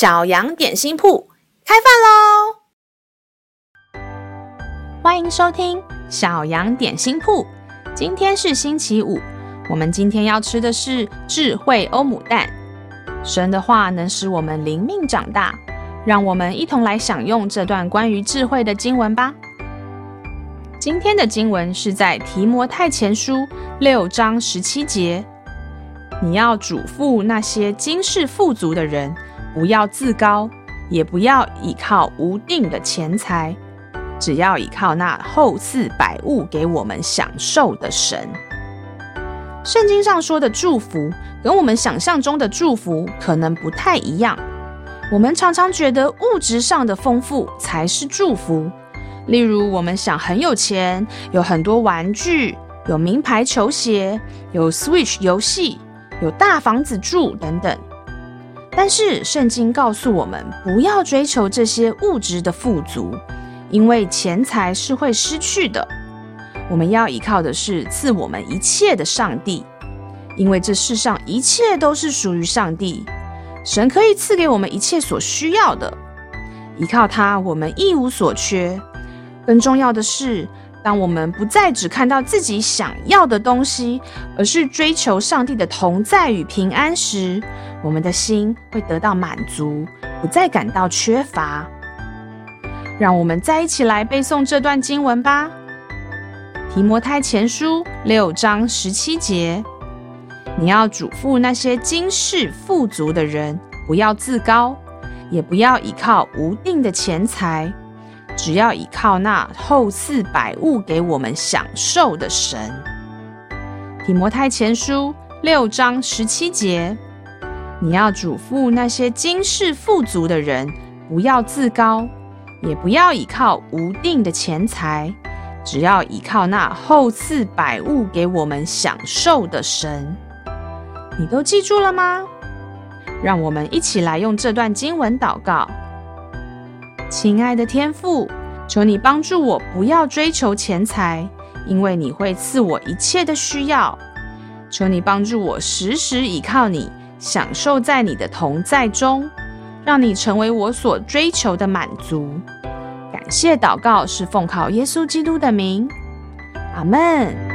小羊点心铺开饭喽！欢迎收听小羊点心铺。今天是星期五，我们今天要吃的是智慧欧姆蛋。神的话能使我们灵命长大，让我们一同来享用这段关于智慧的经文吧。今天的经文是在提摩太前书六章十七节。你要嘱咐那些今世富足的人。不要自高，也不要倚靠无定的钱财，只要倚靠那厚赐百物给我们享受的神。圣经上说的祝福，跟我们想象中的祝福可能不太一样。我们常常觉得物质上的丰富才是祝福，例如我们想很有钱，有很多玩具，有名牌球鞋，有 Switch 游戏，有大房子住等等。但是圣经告诉我们，不要追求这些物质的富足，因为钱财是会失去的。我们要依靠的是赐我们一切的上帝，因为这世上一切都是属于上帝。神可以赐给我们一切所需要的，依靠他，我们一无所缺。更重要的是，当我们不再只看到自己想要的东西，而是追求上帝的同在与平安时，我们的心会得到满足，不再感到缺乏。让我们再一起来背诵这段经文吧，《提摩太前书》六章十七节：你要嘱咐那些今世富足的人，不要自高，也不要倚靠无定的钱财，只要倚靠那厚赐百物给我们享受的神。《提摩太前书》六章十七节。你要嘱咐那些今世富足的人，不要自高，也不要倚靠无定的钱财，只要倚靠那厚赐百物给我们享受的神。你都记住了吗？让我们一起来用这段经文祷告。亲爱的天父，求你帮助我，不要追求钱财，因为你会赐我一切的需要。求你帮助我，时时倚靠你。享受在你的同在中，让你成为我所追求的满足。感谢祷告是奉靠耶稣基督的名，阿门。